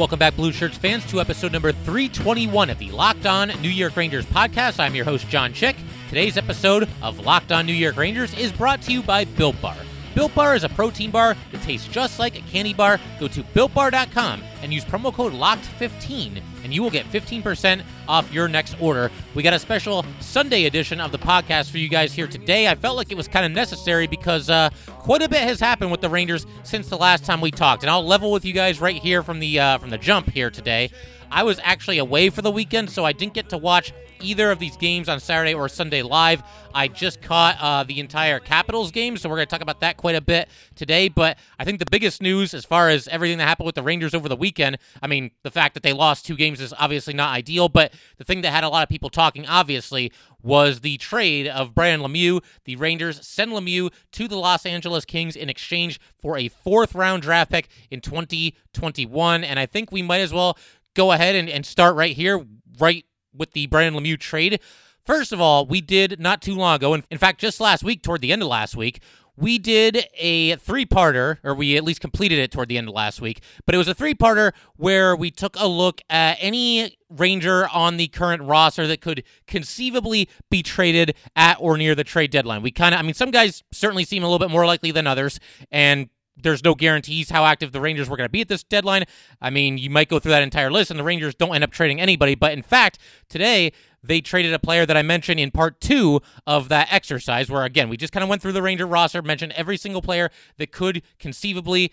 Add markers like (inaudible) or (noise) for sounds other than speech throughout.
Welcome back, Blue Shirts fans, to episode number 321 of the Locked On New York Rangers podcast. I'm your host, John Chick. Today's episode of Locked On New York Rangers is brought to you by Built Bar. Built Bar is a protein bar that tastes just like a candy bar. Go to builtbar.com and use promo code LOCKED15 and you will get 15% off your next order. We got a special Sunday edition of the podcast for you guys here today. I felt like it was kind of necessary because uh, quite a bit has happened with the Rangers since the last time we talked, and I'll level with you guys right here from the uh, from the jump here today. I was actually away for the weekend, so I didn't get to watch either of these games on Saturday or Sunday live. I just caught uh, the entire Capitals game, so we're going to talk about that quite a bit today. But I think the biggest news, as far as everything that happened with the Rangers over the weekend, I mean, the fact that they lost two games is obviously not ideal, but the thing that had a lot of people talking, obviously, was the trade of Brendan Lemieux. The Rangers send Lemieux to the Los Angeles Kings in exchange for a fourth round draft pick in 2021. And I think we might as well go ahead and, and start right here, right with the Brendan Lemieux trade. First of all, we did not too long ago, and in fact, just last week, toward the end of last week, we did a three parter, or we at least completed it toward the end of last week, but it was a three parter where we took a look at any Ranger on the current roster that could conceivably be traded at or near the trade deadline. We kind of, I mean, some guys certainly seem a little bit more likely than others, and there's no guarantees how active the Rangers were going to be at this deadline. I mean, you might go through that entire list and the Rangers don't end up trading anybody. But in fact, today they traded a player that I mentioned in part two of that exercise, where again, we just kind of went through the Ranger roster, mentioned every single player that could conceivably.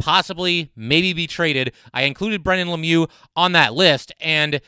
Possibly, maybe be traded. I included Brendan Lemieux on that list, and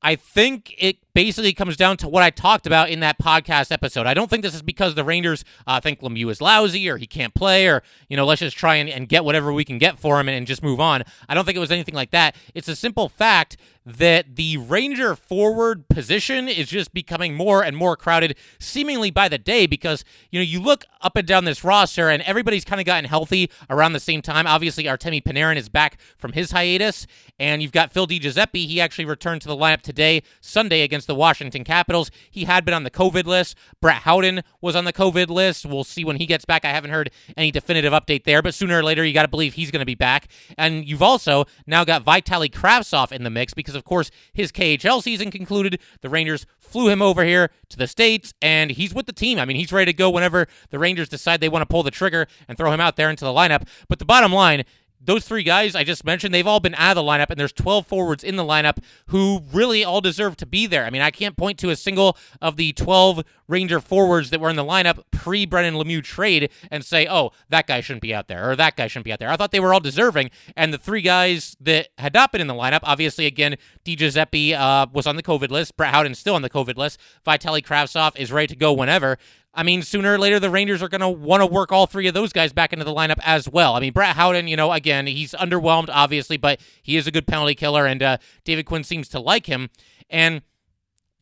I think it basically comes down to what I talked about in that podcast episode. I don't think this is because the Rangers uh, think Lemieux is lousy or he can't play or, you know, let's just try and, and get whatever we can get for him and, and just move on. I don't think it was anything like that. It's a simple fact that the Ranger forward position is just becoming more and more crowded, seemingly by the day, because, you know, you look up and down this roster and everybody's kind of gotten healthy around the same time. Obviously, Artemi Panarin is back from his hiatus, and you've got Phil DiGiuseppe. He actually returned to the lineup today, Sunday, against the Washington Capitals. He had been on the COVID list. Brett Howden was on the COVID list. We'll see when he gets back. I haven't heard any definitive update there, but sooner or later, you got to believe he's going to be back. And you've also now got Vitali Kravtsov in the mix because, of course, his KHL season concluded. The Rangers flew him over here to the States, and he's with the team. I mean, he's ready to go whenever the Rangers decide they want to pull the trigger and throw him out there into the lineup. But the bottom line those three guys I just mentioned, they've all been out of the lineup, and there's 12 forwards in the lineup who really all deserve to be there. I mean, I can't point to a single of the 12 Ranger forwards that were in the lineup pre Brendan Lemieux trade and say, oh, that guy shouldn't be out there, or that guy shouldn't be out there. I thought they were all deserving, and the three guys that had not been in the lineup, obviously, again, DiGiuseppe uh, was on the COVID list, Brett Howden's still on the COVID list, Vitali Kravtsov is ready to go whenever. I mean, sooner or later, the Rangers are going to want to work all three of those guys back into the lineup as well. I mean, Brett Howden, you know, again, he's underwhelmed, obviously, but he is a good penalty killer, and uh, David Quinn seems to like him. And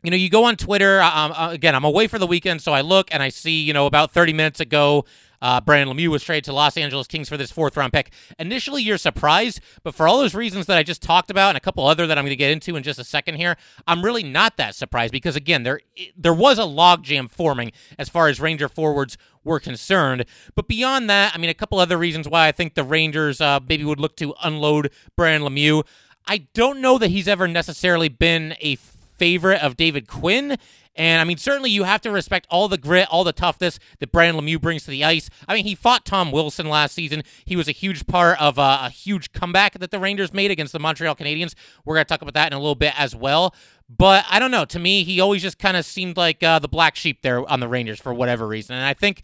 you know, you go on Twitter. Um, again, I'm away for the weekend, so I look and I see, you know, about 30 minutes ago, uh, Brendan Lemieux was traded to Los Angeles Kings for this fourth round pick. Initially, you're surprised, but for all those reasons that I just talked about and a couple other that I'm going to get into in just a second here, I'm really not that surprised because again, there there was a logjam forming as far as Ranger forwards were concerned. But beyond that, I mean, a couple other reasons why I think the Rangers uh, maybe would look to unload Brendan Lemieux. I don't know that he's ever necessarily been a favorite of David Quinn. And I mean, certainly you have to respect all the grit, all the toughness that Brendan Lemieux brings to the ice. I mean, he fought Tom Wilson last season. He was a huge part of a, a huge comeback that the Rangers made against the Montreal Canadiens. We're going to talk about that in a little bit as well. But I don't know. To me, he always just kind of seemed like uh, the black sheep there on the Rangers for whatever reason. And I think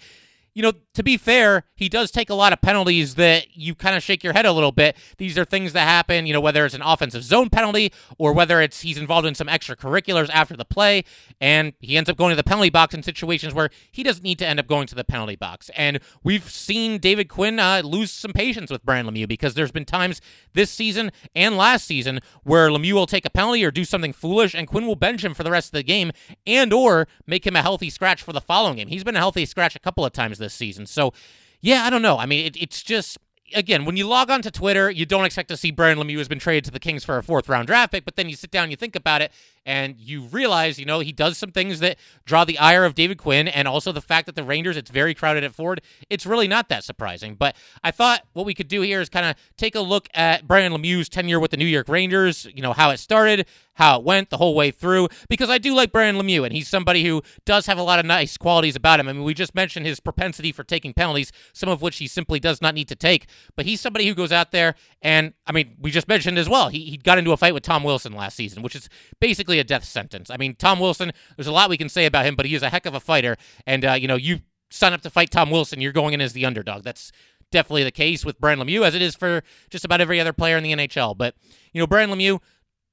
you know, to be fair, he does take a lot of penalties that you kind of shake your head a little bit. These are things that happen, you know, whether it's an offensive zone penalty or whether it's he's involved in some extracurriculars after the play, and he ends up going to the penalty box in situations where he doesn't need to end up going to the penalty box. And we've seen David Quinn uh, lose some patience with Brian Lemieux because there's been times this season and last season where Lemieux will take a penalty or do something foolish, and Quinn will bench him for the rest of the game and or make him a healthy scratch for the following game. He's been a healthy scratch a couple of times this season. So, yeah, I don't know. I mean, it, it's just again, when you log on to Twitter, you don't expect to see Brian Lemieux has been traded to the Kings for a fourth round draft pick, but then you sit down, you think about it, and you realize, you know, he does some things that draw the ire of David Quinn, and also the fact that the Rangers, it's very crowded at Ford. It's really not that surprising. But I thought what we could do here is kind of take a look at Brian Lemieux's tenure with the New York Rangers, you know, how it started, how it went the whole way through because I do like Brendan Lemieux and he's somebody who does have a lot of nice qualities about him. I mean, we just mentioned his propensity for taking penalties, some of which he simply does not need to take, but he's somebody who goes out there and I mean, we just mentioned as well, he, he got into a fight with Tom Wilson last season, which is basically a death sentence. I mean, Tom Wilson, there's a lot we can say about him, but he is a heck of a fighter and uh, you know, you sign up to fight Tom Wilson, you're going in as the underdog. That's definitely the case with Brian Lemieux, as it is for just about every other player in the NHL. But, you know, Brian Lemieux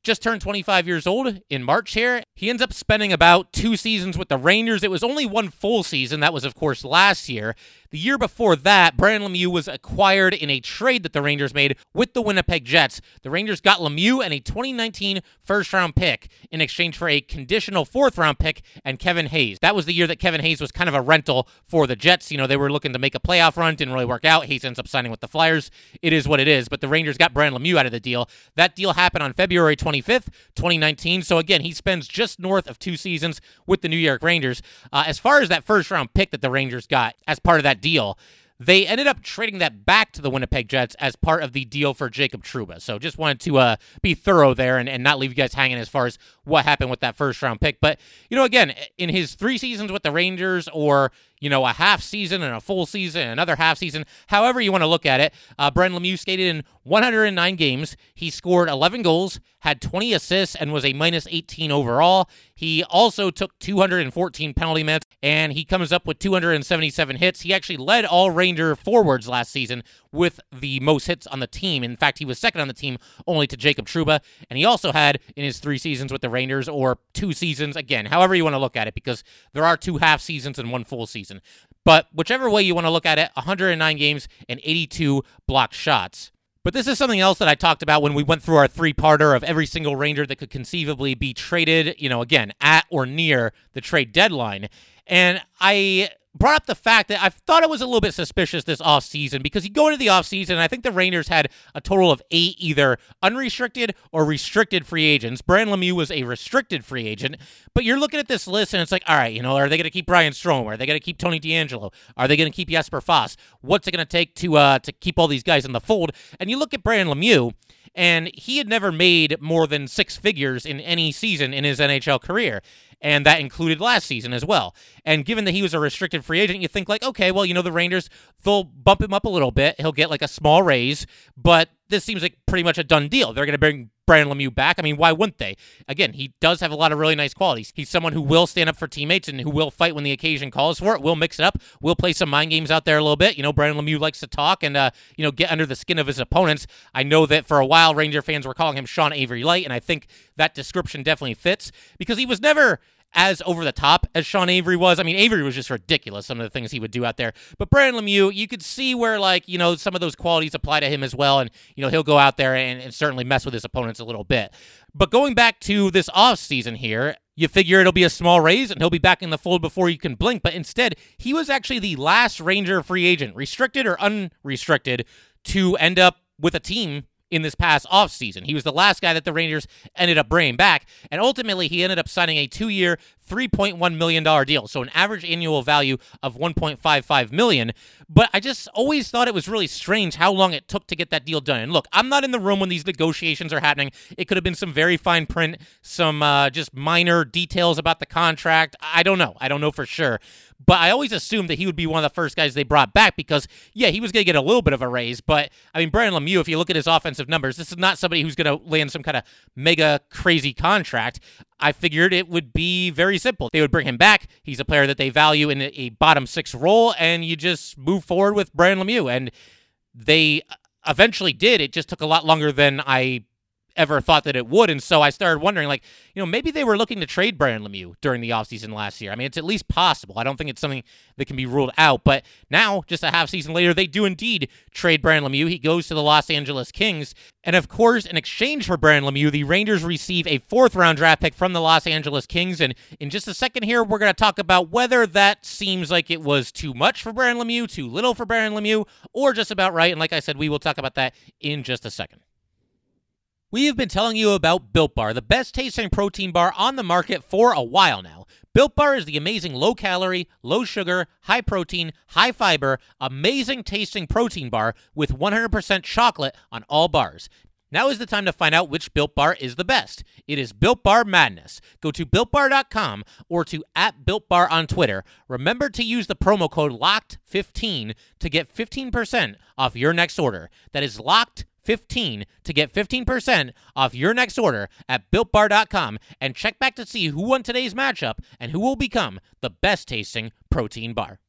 just turned 25 years old in March here. He ends up spending about two seasons with the Rangers. It was only one full season. That was, of course, last year. The year before that, Brian Lemieux was acquired in a trade that the Rangers made with the Winnipeg Jets. The Rangers got Lemieux and a 2019 first round pick in exchange for a conditional fourth round pick and Kevin Hayes. That was the year that Kevin Hayes was kind of a rental for the Jets. You know, they were looking to make a playoff run, didn't really work out. Hayes ends up signing with the Flyers. It is what it is, but the Rangers got Brian Lemieux out of the deal. That deal happened on February 25th, 2019. So again, he spends just north of two seasons with the New York Rangers. Uh, as far as that first round pick that the Rangers got as part of that deal. They ended up trading that back to the Winnipeg Jets as part of the deal for Jacob Trouba. So just wanted to uh, be thorough there and, and not leave you guys hanging as far as what happened with that first round pick. But, you know, again, in his three seasons with the Rangers or you know, a half season and a full season, another half season, however you want to look at it. Uh, Bren Lemieux skated in 109 games. He scored 11 goals, had 20 assists, and was a minus 18 overall. He also took 214 penalty minutes, and he comes up with 277 hits. He actually led all Ranger forwards last season with the most hits on the team. In fact, he was second on the team only to Jacob Trouba, and he also had in his three seasons with the Rangers, or two seasons, again, however you want to look at it, because there are two half seasons and one full season. But whichever way you want to look at it, 109 games and 82 blocked shots. But this is something else that I talked about when we went through our three-parter of every single Ranger that could conceivably be traded, you know, again, at or near the trade deadline. And I brought up the fact that I thought it was a little bit suspicious this offseason because you go into the offseason, and I think the Rangers had a total of eight either unrestricted or restricted free agents. Brand Lemieux was a restricted free agent, but you're looking at this list and it's like, all right, you know, are they going to keep Ryan Strome? Are they going to keep Tony DeAngelo? Are they going to keep Jesper Fast? What's it going to take to uh, to keep all these guys in the fold? And you look at Brian Lemieux, and he had never made more than six figures in any season in his NHL career and that included last season as well. And given that he was a restricted free agent, you think like, okay, well, you know, the Rangers they'll bump him up a little bit. He'll get like a small raise, but this seems like pretty much a done deal. They're going to bring Brian Lemieux back. I mean, why wouldn't they? Again, he does have a lot of really nice qualities. He's someone who will stand up for teammates and who will fight when the occasion calls for it. We'll mix it up. We'll play some mind games out there a little bit. You know, Brian Lemieux likes to talk and uh, you know get under the skin of his opponents. I know that for a while Ranger fans were calling him Sean Avery Light, and I think that description definitely fits because he was never as over the top as Sean Avery was. I mean, Avery was just ridiculous, some of the things he would do out there. But Brendan Lemieux, you could see where, like, you know, some of those qualities apply to him as well. And, you know, he'll go out there and, and certainly mess with his opponents a little bit. But going back to this off season here, you figure it'll be a small raise and he'll be back in the fold before you can blink. But instead, he was actually the last Ranger free agent, restricted or unrestricted, to end up with a team in this past offseason. He was the last guy that the Rangers ended up bringing back, and ultimately he ended up signing a two year, $3.1 million deal. So an average annual value of 1.55 million. But I just always thought it was really strange how long it took to get that deal done. And look, I'm not in the room when these negotiations are happening. It could have been some very fine print, some uh, just minor details about the contract. I don't know. I don't know for sure. But I always assumed that he would be one of the first guys they brought back because, yeah, he was going to get a little bit of a raise. But, I mean, Brian Lemieux, if you look at his offensive numbers, this is not somebody who's going to land some kind of mega crazy contract. I figured it would be very simple. They would bring him back. He's a player that they value in a bottom six role, and you just move forward with Brian Lemieux. And they uh, eventually did. It just took a lot longer than I ever thought that it would. And so I started wondering, like, you know, maybe they were looking to trade Brian Lemieux during the offseason last year. I mean, it's at least possible. I don't think it's something that can be ruled out. But now, just a half season later, they do indeed trade Brian Lemieux. He goes to the Los Angeles Kings. And of course, in exchange for Brian Lemieux, the Rangers receive a fourth round draft pick from the Los Angeles Kings. And in just a second here, we're going to talk about whether that seems like it was too much for Brian Lemieux, too little for Brian Lemieux, or just about right. And like I said, we will talk about that in just a second. We have been telling you about Built Bar, the best tasting protein bar on the market for a while now. Built Bar is the amazing low calorie, low sugar, high protein, high fiber, amazing tasting protein bar with 100% chocolate on all bars. Now is the time to find out which Built Bar is the best. It is Built Bar Madness. Go to builtbar.com or to at Built Bar on Twitter. Remember to use the promo code LOCKED15 to get 15% off your next order. That is locked 15 to get 15% off your next order at builtbar.com and check back to see who won today's matchup and who will become the best tasting protein bar.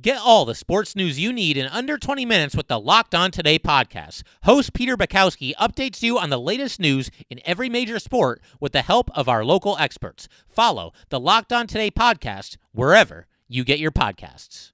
Get all the sports news you need in under 20 minutes with the Locked On Today podcast. Host Peter Bukowski updates you on the latest news in every major sport with the help of our local experts. Follow the Locked On Today podcast wherever you get your podcasts.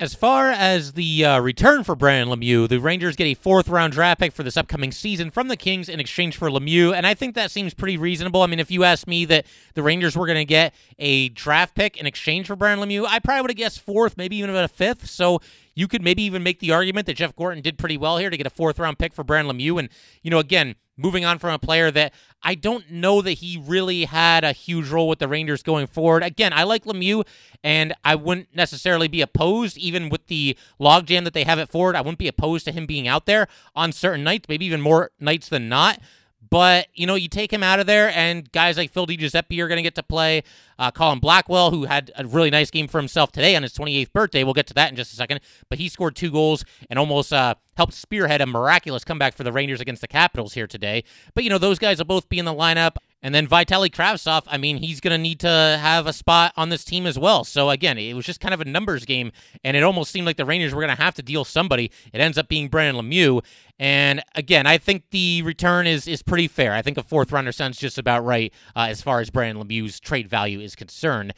As far as the uh, return for Brendan Lemieux, the Rangers get a fourth round draft pick for this upcoming season from the Kings in exchange for Lemieux, and I think that seems pretty reasonable. I mean, if you asked me that the Rangers were going to get a draft pick in exchange for Brendan Lemieux, I probably would have guessed fourth, maybe even a fifth. So you could maybe even make the argument that Jeff Gorton did pretty well here to get a fourth round pick for Brendan Lemieux. And, you know, again, moving on from a player that I don't know that he really had a huge role with the Rangers going forward. Again, I like Lemieux, and I wouldn't necessarily be opposed, even with the logjam that they have at forward. I wouldn't be opposed to him being out there on certain nights, maybe even more nights than not. But, you know, you take him out of there, and guys like Phil DiGiuseppe are going to get to play. Uh, Colin Blackwell, who had a really nice game for himself today on his 28th birthday. We'll get to that in just a second. But he scored two goals and almost uh, helped spearhead a miraculous comeback for the Rangers against the Capitals here today. But, you know, those guys will both be in the lineup. And then Vitaly Kravtsov, I mean, he's going to need to have a spot on this team as well. So again, it was just kind of a numbers game, and it almost seemed like the Rangers were going to have to deal somebody. It ends up being Brendan Lemieux. And again, I think the return is is pretty fair. I think a fourth rounder sounds just about right uh, as far as Brendan Lemieux's trade value is concerned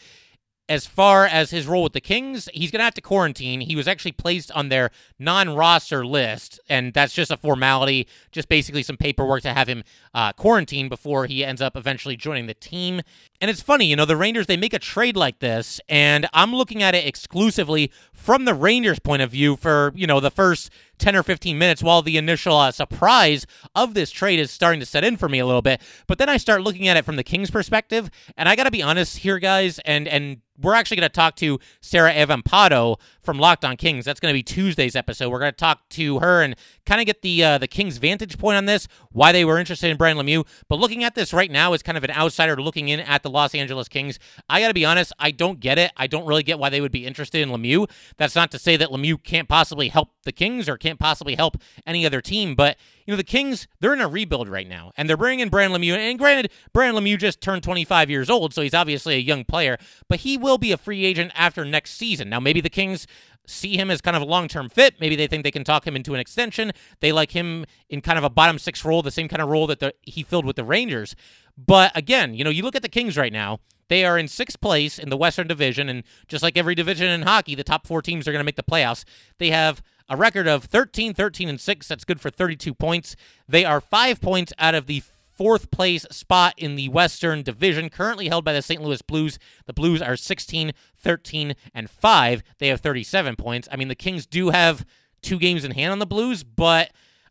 as far as his role with the Kings, he's going to have to quarantine. He was actually placed on their non roster list, and that's just a formality, just basically some paperwork to have him uh, quarantine before he ends up eventually joining the team. And it's funny, you know, the Rangers, they make a trade like this, and I'm looking at it exclusively from the Rangers' point of view for, you know, the first 10 or 15 minutes while the initial uh, surprise of this trade is starting to set in for me a little bit. But then I start looking at it from the Kings' perspective, and I got to be honest here, guys, and and we're actually going to talk to Sarah Evampado from Locked On Kings. That's going to be Tuesday's episode. We're going to talk to her and kind of get the uh, the Kings' vantage point on this, why they were interested in Brian Lemieux. But looking at this right now as kind of an outsider looking in at the Los Angeles Kings, I got to be honest, I don't get it. I don't really get why they would be interested in Lemieux. That's not to say that Lemieux can't possibly help the Kings or can't possibly help any other team, but you know, the Kings, they're in a rebuild right now, and they're bringing in Brendan Lemieux. And granted, Brendan Lemieux just turned 25 years old, so he's obviously a young player, but he will be a free agent after next season. Now, maybe the Kings see him as kind of a long term fit. Maybe they think they can talk him into an extension. They like him in kind of a bottom six role, the same kind of role that the, he filled with the Rangers. But again, you know, you look at the Kings right now. They are in sixth place in the Western Division, and just like every division in hockey, the top four teams are going to make the playoffs. They have a record of 13, 13, and 6. That's good for 32 points. They are five points out of the fourth place spot in the Western Division, currently held by the St. Louis Blues. The Blues are 16, 13, and 5. They have 37 points. I mean, the Kings do have two games in hand on the Blues, but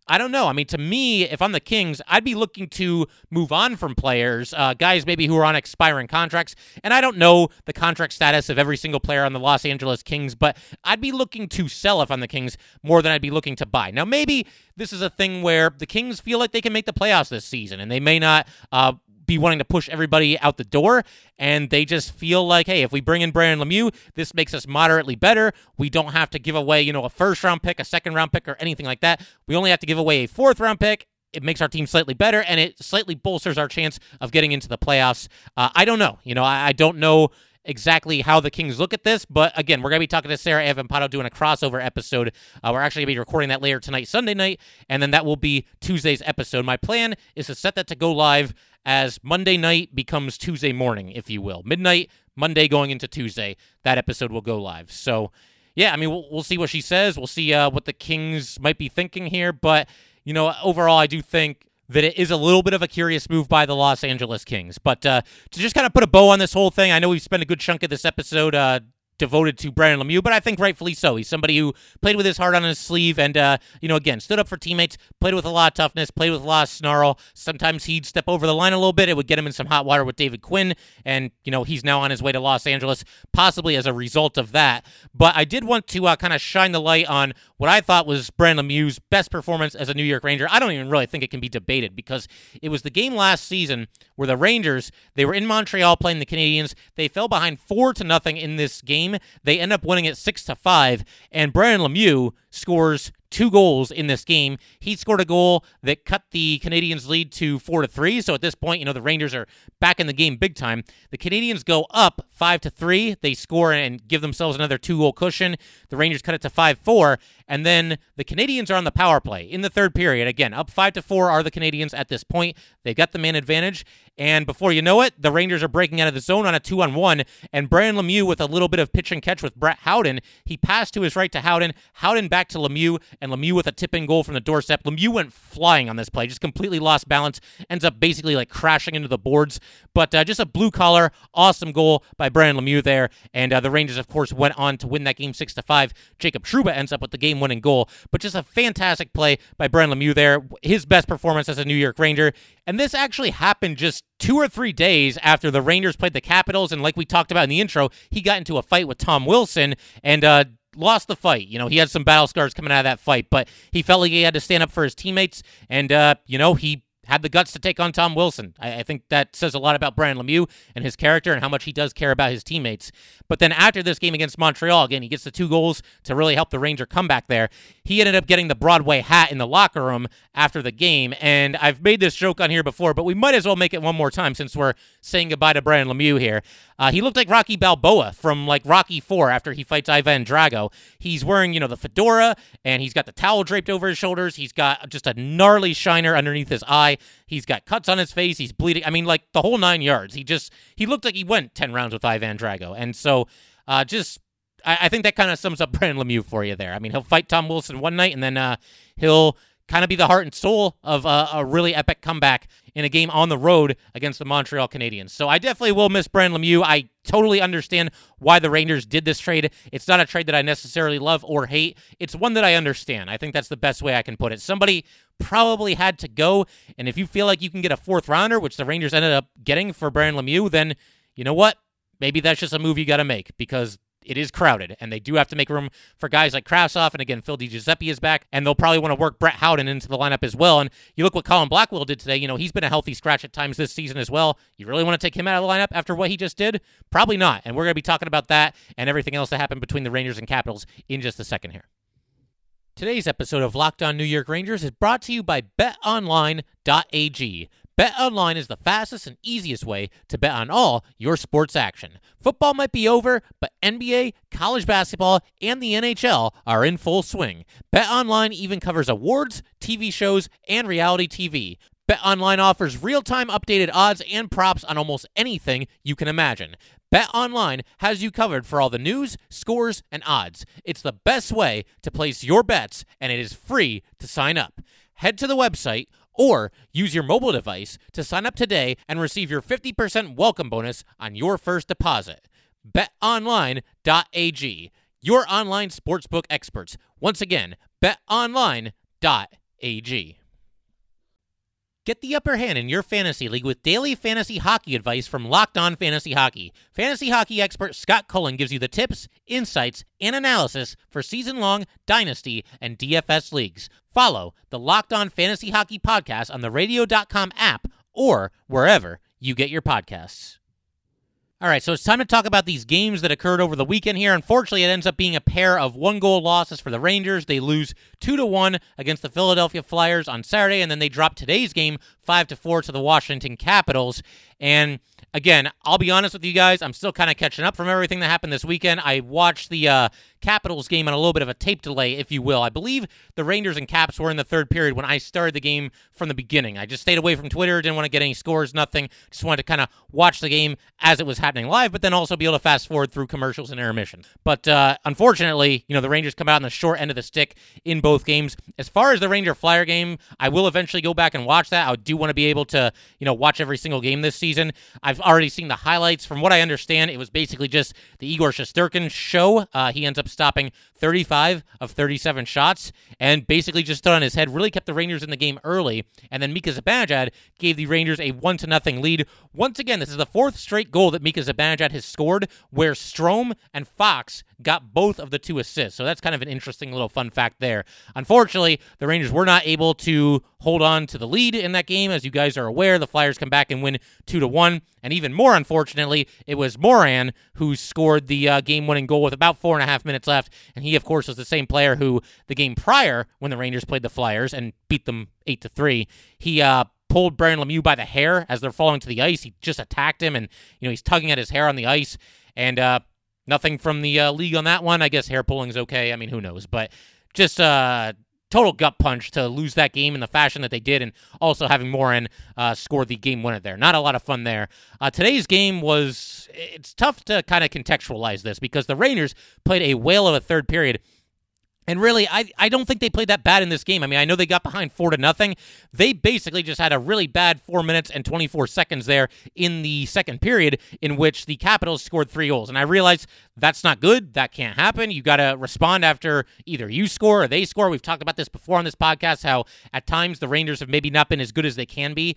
I don't know. I mean, to me, if I'm the Kings, I'd be looking to move on from players, uh, guys maybe who are on expiring contracts. And I don't know the contract status of every single player on the Los Angeles Kings, but I'd be looking to sell if I'm the Kings more than I'd be looking to buy. Now, maybe this is a thing where the Kings feel like they can make the playoffs this season, and they may not uh, be wanting to push everybody out the door. And they just feel like, hey, if we bring in Brendan Lemieux, this makes us moderately better. We don't have to give away, you know, a first round pick, a second round pick, or anything like that. We only have to give away a fourth round pick it makes our team slightly better and it slightly bolsters our chance of getting into the playoffs. Uh, I don't know. You know, I, I, don't know exactly how the Kings look at this, but again, we're going to be talking to Sarah Avampado doing a crossover episode. Uh, we're actually going to be recording that later tonight, Sunday night, and then that will be Tuesday's episode. My plan is to set that to go live as Monday night becomes Tuesday morning, if you will. Midnight, Monday going into Tuesday, that episode will go live. So, yeah, I mean, we'll, we'll see what she says. We'll see uh, what the Kings might be thinking here, but you know, overall, I do think that it is a little bit of a curious move by the Los Angeles Kings. But uh, to just kind of put a bow on this whole thing, I know we've spent a good chunk of this episode uh, devoted to Brendan Lemieux, but I think rightfully so. He's somebody who played with his heart on his sleeve and, uh, you know, again, stood up for teammates, played with a lot of toughness, played with a lot of snarl. Sometimes he'd step over the line a little bit. It would get him in some hot water with David Quinn, and, you know, he's now on his way to Los Angeles, possibly as a result of that. But I did want to uh, kind of shine the light on what I thought was Brendan Lemieux's best performance as a New York Ranger. I don't even really think it can be debated because it was the game last season where the Rangers, they were in Montreal playing the Canadiens. They fell behind four to nothing in this game. They end up winning it six to five, and Brendan Lemieux scores two goals in this game. He scored a goal that cut the Canadiens' lead to four to three. So at this point, you know the Rangers are back in the game big time. The Canadiens go up five to three. They score and give themselves another two goal cushion. The Rangers cut it to five four, and then the Canadiens are on the power play in the third period. Again, up five to four are the Canadiens at this point. They've got the man advantage, and before you know it, the Rangers are breaking out of the zone on a two on one. And Brian Lemieux with a little bit of pitch and catch with Brett Howden. He passed to his right to Howden. Howden back to Lemieux, and Lemieux with a tipping goal from the doorstep. Lemieux went flying on this play, just completely lost balance, ends up basically like crashing into the boards. But uh, just a blue collar, awesome goal by Brian Lemieux there. And uh, the Rangers, of course, went on to win that game six to five. Jacob Trouba ends up with the game winning goal. But just a fantastic play by Brian Lemieux there. His best performance as a New York Ranger. And this actually happened just two or three days after the Rangers played the Capitals. And like we talked about in the intro, he got into a fight with Tom Wilson. And uh, lost the fight. You know, he had some battle scars coming out of that fight, but he felt like he had to stand up for his teammates, and uh, you know, he had the guts to take on Tom Wilson. I, I, think that says a lot about Brian Lemieux and his character and how much he does care about his teammates. But then after this game against Montreal, again, he gets the two goals to really help the Ranger come back there. He ended up getting the Broadway hat in the locker room after the game. And I've made this joke on here before, but we might as well make it one more time since we're saying goodbye to Brian Lemieux here. Uh, he looked like Rocky Balboa from like Rocky Four after he fights Ivan Drago. He's wearing, you know, the fedora and he's got the towel draped over his shoulders. He's got just a gnarly shiner underneath his eye. He's got cuts on his face. He's bleeding. I mean, like the whole nine yards. He just he looked like he went ten rounds with Ivan Drago. And so, uh, just I, I think that kind of sums up (laughs) Brendan Lemieux for you there. I mean, he'll fight Tom Wilson one night and then uh, he'll kind of be the heart and soul of a, a, really epic comeback in a game on the road against the Montreal Canadiens. So I definitely will miss Brendan Lemieux. I totally understand why the Rangers did this trade. It's not a trade that I necessarily love or hate. It's one that I understand. I think that's the best way I can put it. Somebody probably had to go, and if you feel like you can get a fourth rounder, which the Rangers ended up getting for Brendan Lemieux, then you know what? Maybe that's just a move you got to make because it is crowded, and they do have to make room for guys like Kravtsov, and again, Phil DiGiuseppe is back, and they'll probably want to work Brett Howden into the lineup as well. And you look what Colin Blackwell did today. You know, he's been a healthy scratch at times this season as well. You really want to take him out of the lineup after what he just did? Probably not. And we're going to be talking about that and everything else that happened between the Rangers and Capitals in just a second here. Today's episode of Locked On New York Rangers is brought to you by BetOnline.ag. BetOnline is the fastest and easiest way to bet on all your sports action. Football might be over, but NBA, college basketball, and the NHL are in full swing. BetOnline even covers awards, TV shows, and reality TV. BetOnline offers real-time updated odds and props on almost anything you can imagine. BetOnline has you covered for all the news, scores, and odds. It's the best way to place your bets, and it is free to sign up. Head to the website or use your mobile device to sign up today and receive your 50% welcome bonus on your first deposit. BetOnline.ag, your online sportsbook experts. Once again, betonline.ag. Get the upper hand in your fantasy league with daily fantasy hockey advice from Locked On Fantasy Hockey. Fantasy hockey expert Scott Cullen gives you the tips, insights, and analysis for season long dynasty and DFS leagues. Follow the Locked On Fantasy Hockey podcast on the radio.com app or wherever you get your podcasts. All right, so it's time to talk about these games that occurred over the weekend here. Unfortunately, it ends up being a pair of one goal losses for the Rangers. They lose 2 to 1 against the Philadelphia Flyers on Saturday and then they drop today's game 5 to 4 to the Washington Capitals. And again, I'll be honest with you guys, I'm still kind of catching up from everything that happened this weekend. I watched the uh, Capitals game on a little bit of a tape delay, if you will. I believe the Rangers and Caps were in the third period when I started the game from the beginning. I just stayed away from Twitter, didn't want to get any scores, nothing. Just wanted to kind of watch the game as it was happening live, but then also be able to fast forward through commercials and intermission. But uh, unfortunately, you know, the Rangers come out on the short end of the stick in both games. As far as the Ranger Flyer game, I will eventually go back and watch that. I do want to be able to, you know, watch every single game this season. I've already seen the highlights. From what I understand, it was basically just the Igor Shesterkin show. Uh, he ends up stopping 35 of 37 shots and basically just stood on his head, really kept the Rangers in the game early. And then Mika Zibanejad gave the Rangers a 1 to nothing lead. Once again, this is the fourth straight goal that Mika Zibanejad has scored where Strome and Fox got both of the two assists. So that's kind of an interesting little fun fact there. Unfortunately, the Rangers were not able to hold on to the lead in that game. As you guys are aware, the Flyers come back and win 2 to 1. And even more unfortunately, it was Morin who scored the uh, game winning goal with about four and a half minutes left. And he, of course, was the same player who the game prior, when the Rangers played the Flyers and beat them 8 to 3, he uh, pulled Brian Lemieux by the hair as they're falling to the ice. He just attacked him, and you know he's tugging at his hair on the ice. And uh, nothing from the uh, league on that one. I guess hair pulling is okay. I mean, who knows? But just uh, total gut punch to lose that game in the fashion that they did, and also having Morin uh, score the game winner there. Not a lot of fun there. Uh, today's game was. It's tough to kind of contextualize this because the Rangers played a whale of a third period and really, I, I don't think they played that bad in this game. I mean, I know they got behind four to nothing. They basically just had a really bad four minutes and 24 seconds there in the second period in which the Capitals scored three goals. And I realize that's not good. That can't happen. You got to respond after either you score or they score. We've talked about this before on this podcast how at times the Rangers have maybe not been as good as they can be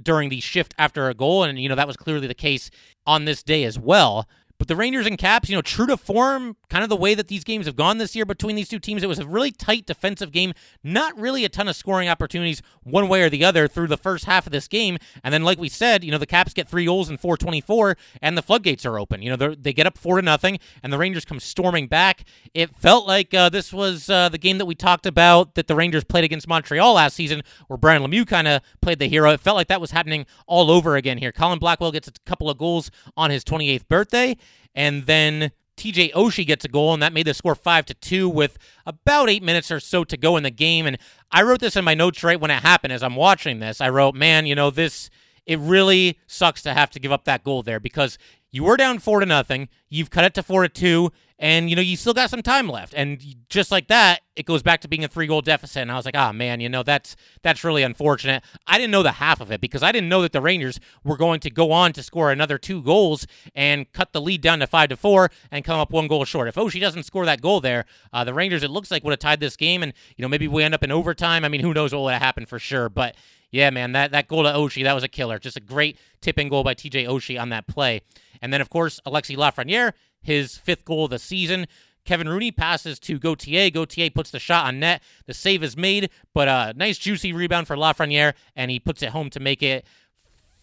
during the shift after a goal. And, you know, that was clearly the case on this day as well. But the Rangers and Caps, you know, true to form, kind of the way that these games have gone this year between these two teams, it was a really tight defensive game. Not really a ton of scoring opportunities one way or the other through the first half of this game. And then, like we said, you know, the Caps get three goals in 424, and the floodgates are open. You know, they get up four to nothing, and the Rangers come storming back. It felt like uh, this was uh, the game that we talked about that the Rangers played against Montreal last season, where Brian Lemieux kind of played the hero. It felt like that was happening all over again here. Colin Blackwell gets a couple of goals on his 28th birthday and then TJ Oshie gets a goal, and that made the score five to two with about eight minutes or so to go in the game. And I wrote this in my notes right when it happened. As I'm watching this, I wrote, "Man, you know this. It really sucks to have to give up that goal there because you were down four to nothing. You've cut it to four to two, and you know you still got some time left. And just like that, it goes back to being a three goal deficit. And I was like, oh man, you know that's that's really unfortunate. I didn't know the half of it because I didn't know that the Rangers were going to go on to score another two goals and cut the lead down to five to four and come up one goal short. If Oshie doesn't score that goal there, uh, the Rangers it looks like would have tied this game, and you know maybe we end up in overtime. I mean, who knows what would have happened for sure, but. Yeah, man, that, that goal to Oshie, that was a killer. Just a great tipping goal by TJ Oshie on that play. And then, of course, Alexi Lafreniere, his fifth goal of the season. Kevin Rooney passes to Gauthier. Gauthier puts the shot on net. The save is made, but a nice juicy rebound for Lafreniere, and he puts it home to make it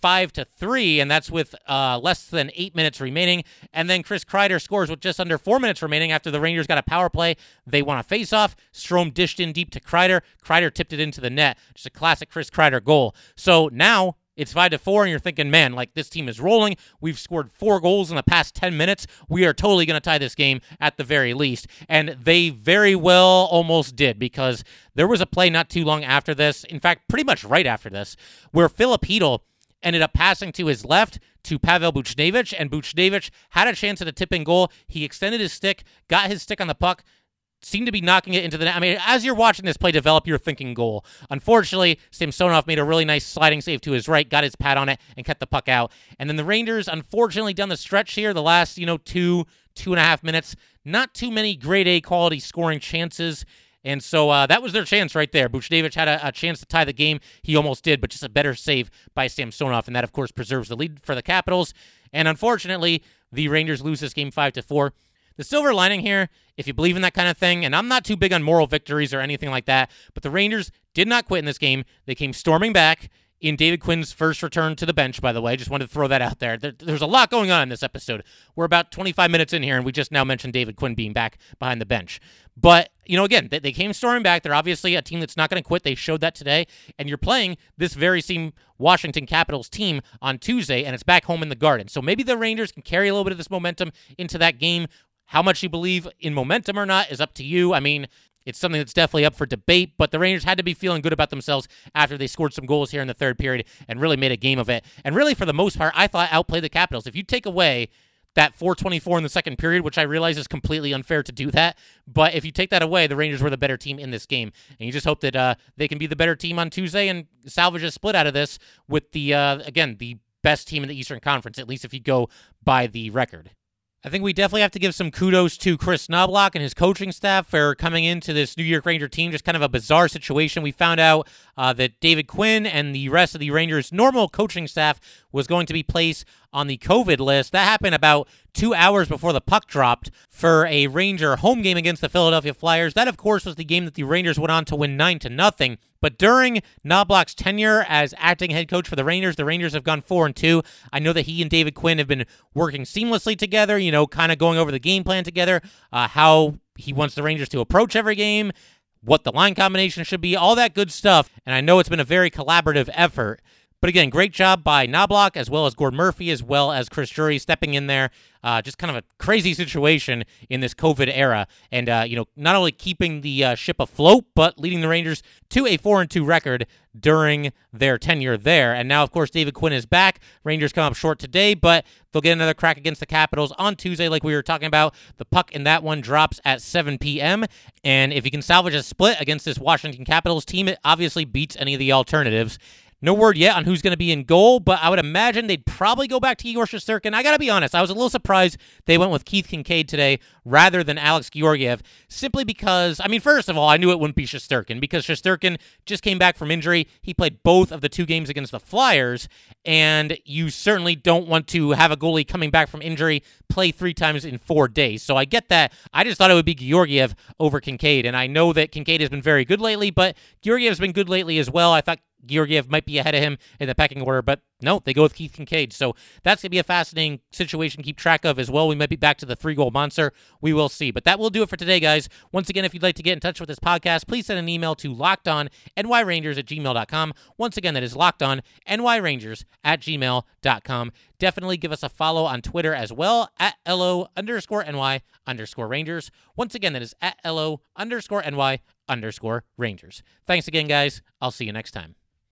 five to three, and that's with uh, less than eight minutes remaining. And then Chris Kreider scores with just under four minutes remaining after the Rangers got a power play. They want a face-off. Strome dished in deep to Kreider. Kreider tipped it into the net. Just a classic Chris Kreider goal. So now it's five to four, and you're thinking, man, like this team is rolling. We've scored four goals in the past 10 minutes. We are totally going to tie this game at the very least. And they very well almost did because there was a play not too long after this, in fact, pretty much right after this, where Chytil ended up passing to his left to Pavel Buchnevich, and Buchnevich had a chance at a tipping goal. He extended his stick, got his stick on the puck, seemed to be knocking it into the net. I mean, as you're watching this play develop, you're thinking goal. Unfortunately, Samsonov made a really nice sliding save to his right, got his pad on it, and cut the puck out. And then the Rangers, unfortunately, down the stretch here, the last, you know, two, two and a half minutes, not too many grade A quality scoring chances. And so uh, that was their chance right there. Buchnevich had a, a, chance to tie the game. He almost did, but just a better save by Samsonov. And that, of course, preserves the lead for the Capitals. And unfortunately, the Rangers lose this game 5 to 4. The silver lining here, if you believe in that kind of thing, and I'm not too big on moral victories or anything like that, but the Rangers did not quit in this game. They came storming back in David Quinn's first return to the bench, by the way. Just wanted to throw that out there. there. There's a lot going on in this episode. We're about 25 minutes in here, and we just now mentioned David Quinn being back behind the bench. But, you know, again, they, they came storming back. They're obviously a team that's not going to quit. They showed that today. And you're playing this very same Washington Capitals team on Tuesday, and it's back home in the Garden. So maybe the Rangers can carry a little bit of this momentum into that game. How much you believe in momentum or not is up to you. I mean, it's something that's definitely up for debate, but the Rangers had to be feeling good about themselves after they scored some goals here in the third period and really made a game of it. And really, for the most part, I thought outplayed the Capitals. If you take away that 424 in the second period, which I realize is completely unfair to do that. But if you take that away, the Rangers were the better team in this game. And you just hope that uh, they can be the better team on Tuesday and salvage a split out of this with the, uh, again, the best team in the Eastern Conference, at least if you go by the record. I think we definitely have to give some kudos to Kris Knoblauch and his coaching staff for coming into this New York Ranger team. Just kind of a bizarre situation. We found out uh, that David Quinn and the rest of the Rangers' normal coaching staff was going to be placed on the COVID list. That happened about two hours before the puck dropped for a Ranger home game against the Philadelphia Flyers. That, of course, was the game that the Rangers went on to win nine to nothing. But during Knoblauch's tenure as acting head coach for the Rangers, the Rangers have gone four and two. I know that he and David Quinn have been working seamlessly together. You know, kind of going over the game plan together, uh, how he wants the Rangers to approach every game, what the line combination should be, all that good stuff. And I know it's been a very collaborative effort. But again, great job by Knoblauch as well as Gord Murphy as well as Chris Drury stepping in there. Uh, just kind of a crazy situation in this COVID era, and uh, you know, not only keeping the uh, ship afloat, but leading the Rangers to a four and two record during their tenure there. And now, of course, David Quinn is back. Rangers come up short today, but they'll get another crack against the Capitals on Tuesday, like we were talking about. The puck in that one drops at 7 p.m. And if you can salvage a split against this Washington Capitals team, it obviously beats any of the alternatives. No word yet on who's going to be in goal, but I would imagine they'd probably go back to Igor Shesterkin. I got to be honest, I was a little surprised they went with Keith Kinkaid today rather than Alex Georgiev, simply because, I mean, first of all, I knew it wouldn't be Shesterkin because Shesterkin just came back from injury. He played both of the two games against the Flyers, and you certainly don't want to have a goalie coming back from injury play three times in four days. So I get that. I just thought it would be Georgiev over Kinkaid, and I know that Kinkaid has been very good lately, but Georgiev's been good lately as well. I thought Georgiev might be ahead of him in the pecking order, but no, they go with Keith Kinkaid. So that's going to be a fascinating situation to keep track of as well. We might be back to the three goal monster. We will see. But that will do it for today, guys. Once again, if you'd like to get in touch with this podcast, please send an email to lockedonnyrangers at gmail.com. Once again, that is lockedonnyrangers at gmail.com. Definitely give us a follow on Twitter as well at LO underscore NY underscore Rangers. Once again, that is at LO underscore NY underscore Rangers. Thanks again, guys. I'll see you next time.